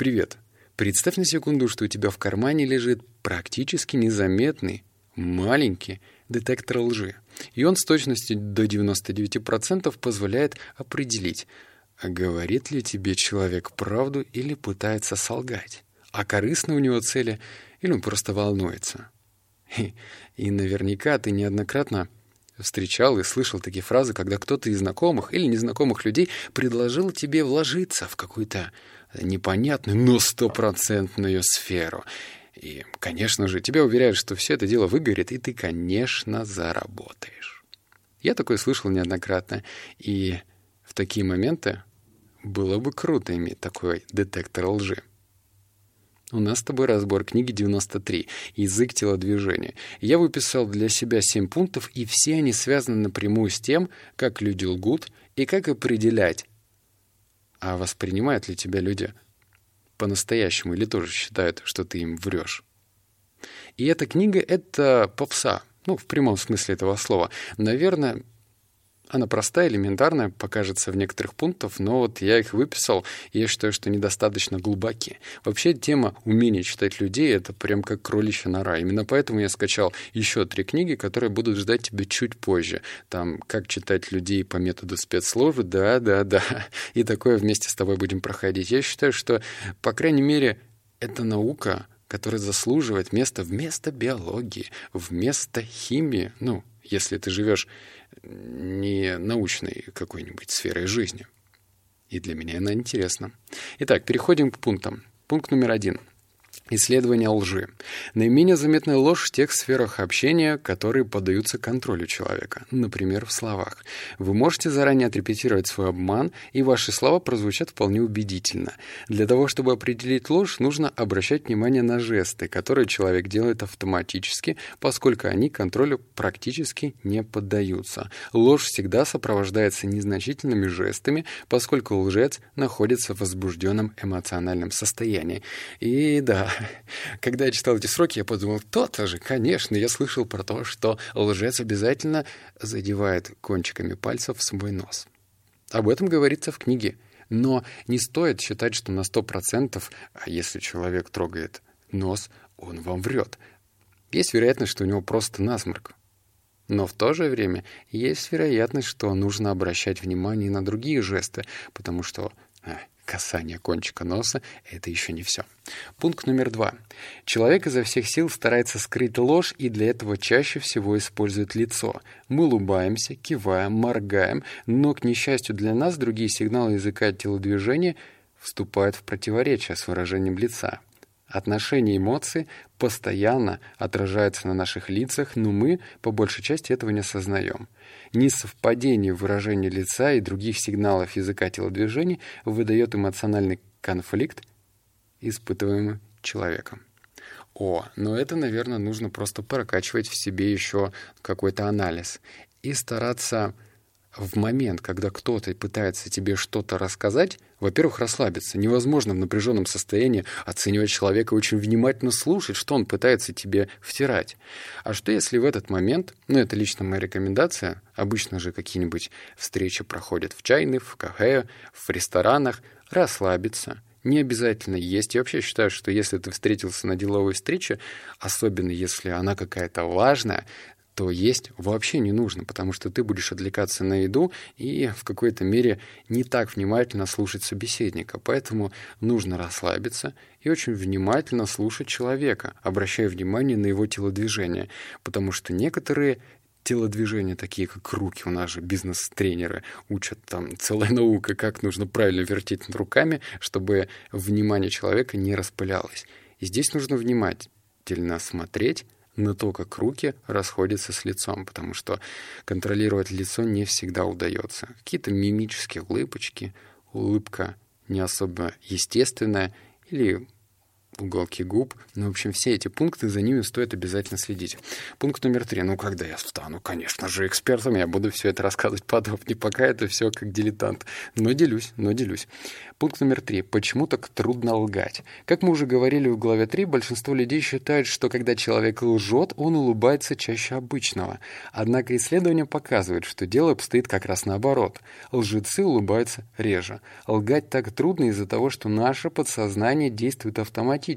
Привет. Представь на секунду, что у тебя в кармане лежит практически незаметный, маленький детектор лжи. И он с точностью до 99% позволяет определить, а говорит ли тебе человек правду или пытается солгать, а корыстны у него цели или он просто волнуется. И, и наверняка ты неоднократно встречал и слышал такие фразы, когда кто-то из знакомых или незнакомых людей предложил тебе вложиться в какую-то непонятную, но стопроцентную сферу. И, конечно же, тебя уверяют, что все это дело выгорит, и ты, конечно, заработаешь. Я такое слышал неоднократно, и в такие моменты было бы круто иметь такой детектор лжи. У нас с тобой разбор книги 93 «Язык телодвижения». Я выписал для себя 7 пунктов, и все они связаны напрямую с тем, как люди лгут и как определять, а воспринимают ли тебя люди по-настоящему или тоже считают, что ты им врешь. И эта книга — это попса, ну, в прямом смысле этого слова. Наверное, она простая, элементарная, покажется в некоторых пунктах, но вот я их выписал, и я считаю, что недостаточно глубокие. Вообще тема умения читать людей — это прям как кроличья нора. Именно поэтому я скачал еще три книги, которые будут ждать тебя чуть позже. Там «Как читать людей по методу спецслужбы», да-да-да. И такое вместе с тобой будем проходить. Я считаю, что, по крайней мере, это наука, которая заслуживает места вместо биологии, вместо химии. Ну, если ты живешь не научной какой-нибудь сферой жизни. И для меня она интересна. Итак, переходим к пунктам. Пункт номер один. Исследование лжи. Наименее заметная ложь в тех сферах общения, которые поддаются контролю человека, например, в словах. Вы можете заранее отрепетировать свой обман, и ваши слова прозвучат вполне убедительно. Для того, чтобы определить ложь, нужно обращать внимание на жесты, которые человек делает автоматически, поскольку они контролю практически не поддаются. Ложь всегда сопровождается незначительными жестами, поскольку лжец находится в возбужденном эмоциональном состоянии. И да, когда я читал эти сроки, я подумал, то-то же, конечно, я слышал про то, что лжец обязательно задевает кончиками пальцев свой нос. Об этом говорится в книге. Но не стоит считать, что на сто процентов, а если человек трогает нос, он вам врет. Есть вероятность, что у него просто насморк. Но в то же время есть вероятность, что нужно обращать внимание на другие жесты, потому что а, касание кончика носа — это еще не все. Пункт номер два. Человек изо всех сил старается скрыть ложь и для этого чаще всего использует лицо. Мы улыбаемся, киваем, моргаем, но, к несчастью для нас, другие сигналы языка и телодвижения вступают в противоречие с выражением лица. Отношения и эмоции постоянно отражаются на наших лицах, но мы, по большей части, этого не осознаем. Несовпадение выражения лица и других сигналов языка телодвижений выдает эмоциональный конфликт, испытываемый человеком. О, но это, наверное, нужно просто прокачивать в себе еще какой-то анализ и стараться в момент, когда кто-то пытается тебе что-то рассказать, во-первых, расслабиться. Невозможно в напряженном состоянии оценивать человека и очень внимательно слушать, что он пытается тебе втирать. А что если в этот момент, ну это лично моя рекомендация, обычно же какие-нибудь встречи проходят в чайных, в кафе, в ресторанах, расслабиться, не обязательно есть. Я вообще считаю, что если ты встретился на деловой встрече, особенно если она какая-то важная, то есть вообще не нужно, потому что ты будешь отвлекаться на еду и в какой-то мере не так внимательно слушать собеседника. Поэтому нужно расслабиться и очень внимательно слушать человека, обращая внимание на его телодвижения, потому что некоторые телодвижения, такие как руки, у нас же бизнес-тренеры учат там целая наука, как нужно правильно вертеть руками, чтобы внимание человека не распылялось. И здесь нужно внимательно смотреть, на то, как руки расходятся с лицом, потому что контролировать лицо не всегда удается. Какие-то мимические улыбочки, улыбка не особо естественная или уголки губ. Ну, в общем, все эти пункты, за ними стоит обязательно следить. Пункт номер три. Ну, когда я стану, конечно же, экспертом, я буду все это рассказывать подробнее. Пока это все как дилетант. Но делюсь, но делюсь. Пункт номер три. Почему так трудно лгать? Как мы уже говорили в главе 3, большинство людей считают, что когда человек лжет, он улыбается чаще обычного. Однако исследования показывают, что дело обстоит как раз наоборот. Лжецы улыбаются реже. Лгать так трудно из-за того, что наше подсознание действует автоматически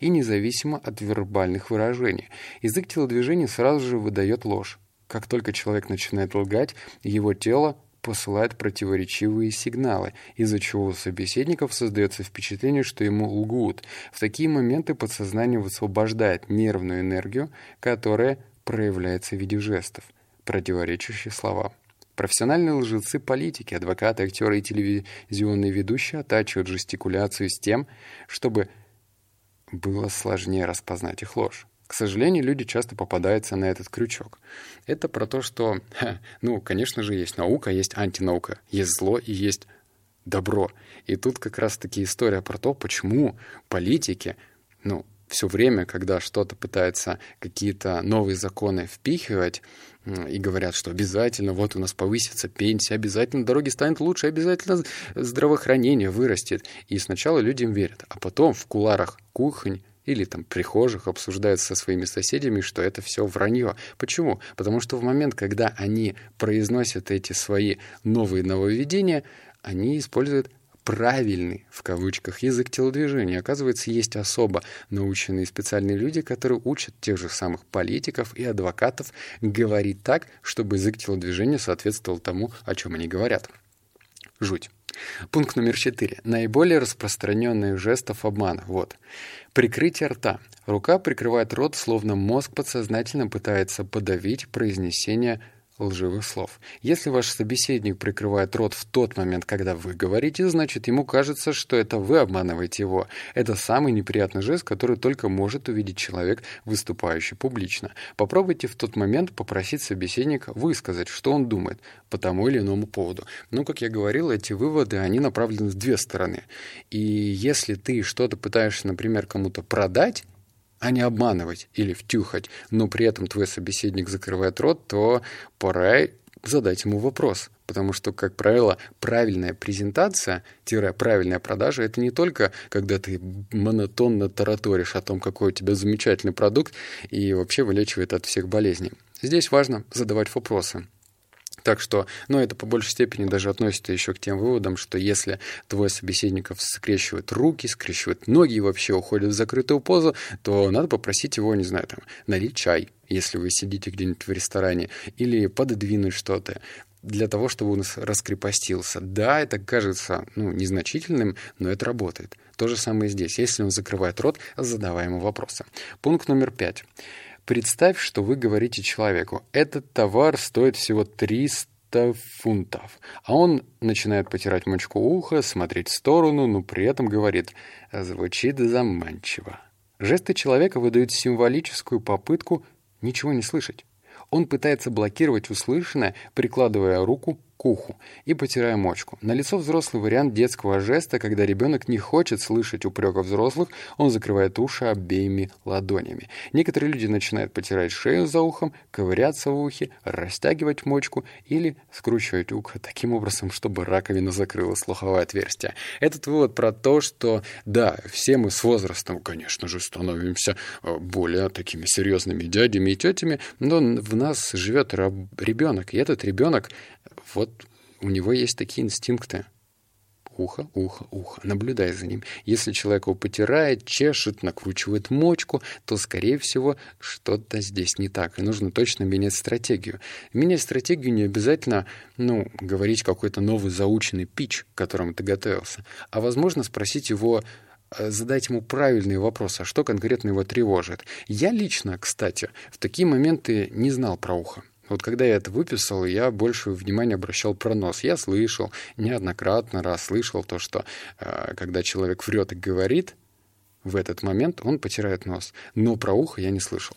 и независимо от вербальных выражений. Язык телодвижений сразу же выдает ложь. Как только человек начинает лгать, его тело посылает противоречивые сигналы, из-за чего у собеседников создается впечатление, что ему лгут. В такие моменты подсознание высвобождает нервную энергию, которая проявляется в виде жестов, противоречащих словам. Профессиональные лжецы, политики, адвокаты, актеры и телевизионные ведущие оттачивают жестикуляцию с тем, чтобы было сложнее распознать их ложь. К сожалению, люди часто попадаются на этот крючок. Это про то, что, ну, конечно же, есть наука, есть антинаука, есть зло и есть добро. И тут как раз-таки история про то, почему политики, ну, все время, когда что-то пытаются какие-то новые законы впихивать и говорят, что обязательно вот у нас повысится пенсия, обязательно дороги станут лучше, обязательно здравоохранение вырастет. И сначала люди им верят, а потом в куларах кухонь или там прихожих обсуждают со своими соседями, что это все вранье. Почему? Потому что в момент, когда они произносят эти свои новые нововведения, они используют правильный, в кавычках, язык телодвижения. Оказывается, есть особо наученные специальные люди, которые учат тех же самых политиков и адвокатов говорить так, чтобы язык телодвижения соответствовал тому, о чем они говорят. Жуть. Пункт номер четыре. Наиболее распространенные жестов обмана. Вот. Прикрытие рта. Рука прикрывает рот, словно мозг подсознательно пытается подавить произнесение лживых слов. Если ваш собеседник прикрывает рот в тот момент, когда вы говорите, значит, ему кажется, что это вы обманываете его. Это самый неприятный жест, который только может увидеть человек, выступающий публично. Попробуйте в тот момент попросить собеседника высказать, что он думает по тому или иному поводу. Но, как я говорил, эти выводы, они направлены в две стороны. И если ты что-то пытаешься, например, кому-то продать, а не обманывать или втюхать, но при этом твой собеседник закрывает рот, то пора задать ему вопрос. Потому что, как правило, правильная презентация, правильная продажа — это не только, когда ты монотонно тараторишь о том, какой у тебя замечательный продукт и вообще вылечивает от всех болезней. Здесь важно задавать вопросы. Так что, ну, это по большей степени даже относится еще к тем выводам, что если твой собеседник скрещивает руки, скрещивает ноги и вообще уходит в закрытую позу, то надо попросить его, не знаю, там, налить чай, если вы сидите где-нибудь в ресторане, или пододвинуть что-то для того, чтобы он раскрепостился. Да, это кажется ну, незначительным, но это работает. То же самое здесь. Если он закрывает рот, задавай ему вопросы. Пункт номер пять. Представь, что вы говорите человеку, этот товар стоит всего 300 фунтов, а он начинает потирать мочку уха, смотреть в сторону, но при этом говорит «звучит заманчиво». Жесты человека выдают символическую попытку ничего не слышать. Он пытается блокировать услышанное, прикладывая руку к уху и потирая мочку. На лицо взрослый вариант детского жеста, когда ребенок не хочет слышать упреков взрослых, он закрывает уши обеими ладонями. Некоторые люди начинают потирать шею за ухом, ковыряться в ухе, растягивать мочку или скручивать ухо таким образом, чтобы раковина закрыла слуховое отверстие. Этот вывод про то, что да, все мы с возрастом, конечно же, становимся э, более такими серьезными дядями и тетями, но в нас живет ребенок, и этот ребенок вот у него есть такие инстинкты. Ухо, ухо, ухо. Наблюдай за ним. Если человек его потирает, чешет, накручивает мочку, то, скорее всего, что-то здесь не так. И нужно точно менять стратегию. Менять стратегию не обязательно, ну, говорить какой-то новый заученный пич, к которому ты готовился, а, возможно, спросить его э, задать ему правильные вопросы, а что конкретно его тревожит. Я лично, кстати, в такие моменты не знал про ухо. Вот когда я это выписал, я больше внимания обращал про нос. Я слышал, неоднократно раз слышал то, что э, когда человек врет и говорит, в этот момент он потирает нос. Но про ухо я не слышал.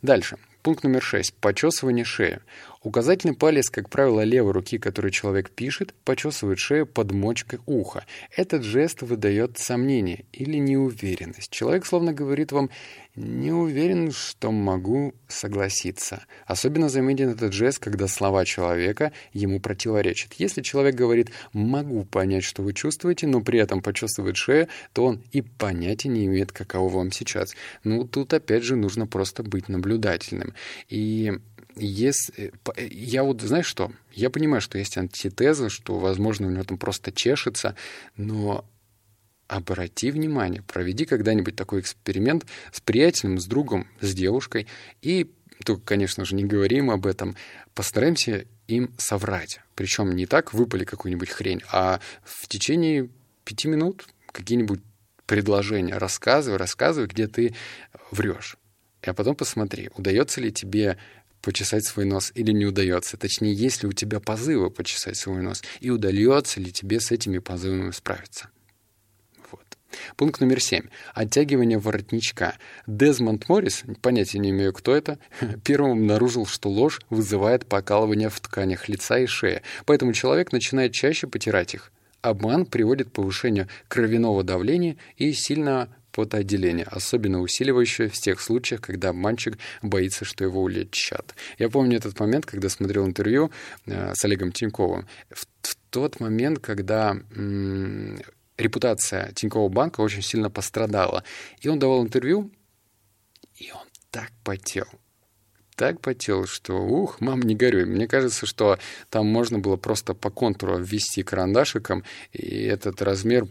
Дальше. Пункт номер шесть. Почесывание шеи. Указательный палец, как правило, левой руки, которой человек пишет, почесывает шею под мочкой уха. Этот жест выдает сомнение или неуверенность. Человек словно говорит вам «не уверен, что могу согласиться». Особенно заметен этот жест, когда слова человека ему противоречат. Если человек говорит «могу понять, что вы чувствуете», но при этом почувствует шею, то он и понятия не имеет, каково вам сейчас. Ну, тут опять же нужно просто быть наблюдательным. И если, я вот, знаешь что, я понимаю, что есть антитеза, что, возможно, у него там просто чешется, но обрати внимание, проведи когда-нибудь такой эксперимент с приятелем, с другом, с девушкой, и только, конечно же, не говорим об этом, постараемся им соврать. Причем не так выпали какую-нибудь хрень, а в течение пяти минут какие-нибудь предложения рассказывай, рассказывай, где ты врешь. А потом посмотри, удается ли тебе почесать свой нос или не удается. Точнее, есть ли у тебя позывы почесать свой нос и удается ли тебе с этими позывами справиться. Вот. Пункт номер семь. Оттягивание воротничка. Дезмонд Моррис, понятия не имею, кто это, первым обнаружил, что ложь вызывает покалывание в тканях лица и шеи, поэтому человек начинает чаще потирать их. Обман приводит к повышению кровяного давления и сильно потоотделение, особенно усиливающее в тех случаях, когда мальчик боится, что его улечат. Я помню этот момент, когда смотрел интервью э, с Олегом Тиньковым. В, в тот момент, когда м- репутация Тинькова банка очень сильно пострадала. И он давал интервью, и он так потел так потел, что ух, мам, не горюй. Мне кажется, что там можно было просто по контуру ввести карандашиком, и этот размер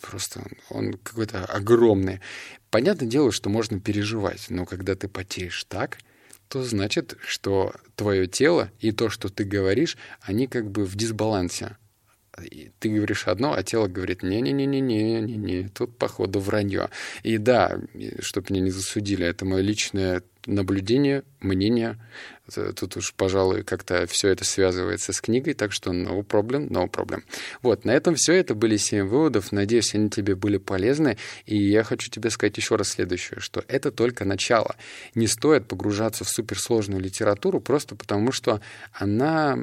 просто, он какой-то огромный. Понятное дело, что можно переживать, но когда ты потеешь так, то значит, что твое тело и то, что ты говоришь, они как бы в дисбалансе. Ты говоришь одно, а тело говорит, не-не-не-не-не-не, тут, походу, вранье. И да, чтобы меня не засудили, это мое личное наблюдение, мнение. Тут уж, пожалуй, как-то все это связывается с книгой, так что no problem, no problem. Вот, на этом все. Это были семь выводов. Надеюсь, они тебе были полезны. И я хочу тебе сказать еще раз следующее, что это только начало. Не стоит погружаться в суперсложную литературу просто потому, что она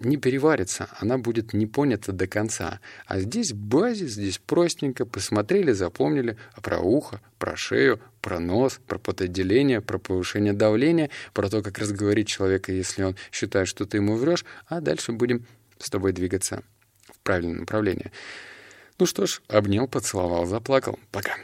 не переварится, она будет не понята до конца. А здесь базис, здесь простенько, посмотрели, запомнили про ухо, про шею, про нос, про потоотделение, про повышение давления, про то, как разговорить человека, если он считает, что ты ему врешь, а дальше будем с тобой двигаться в правильном направлении. Ну что ж, обнял, поцеловал, заплакал. Пока.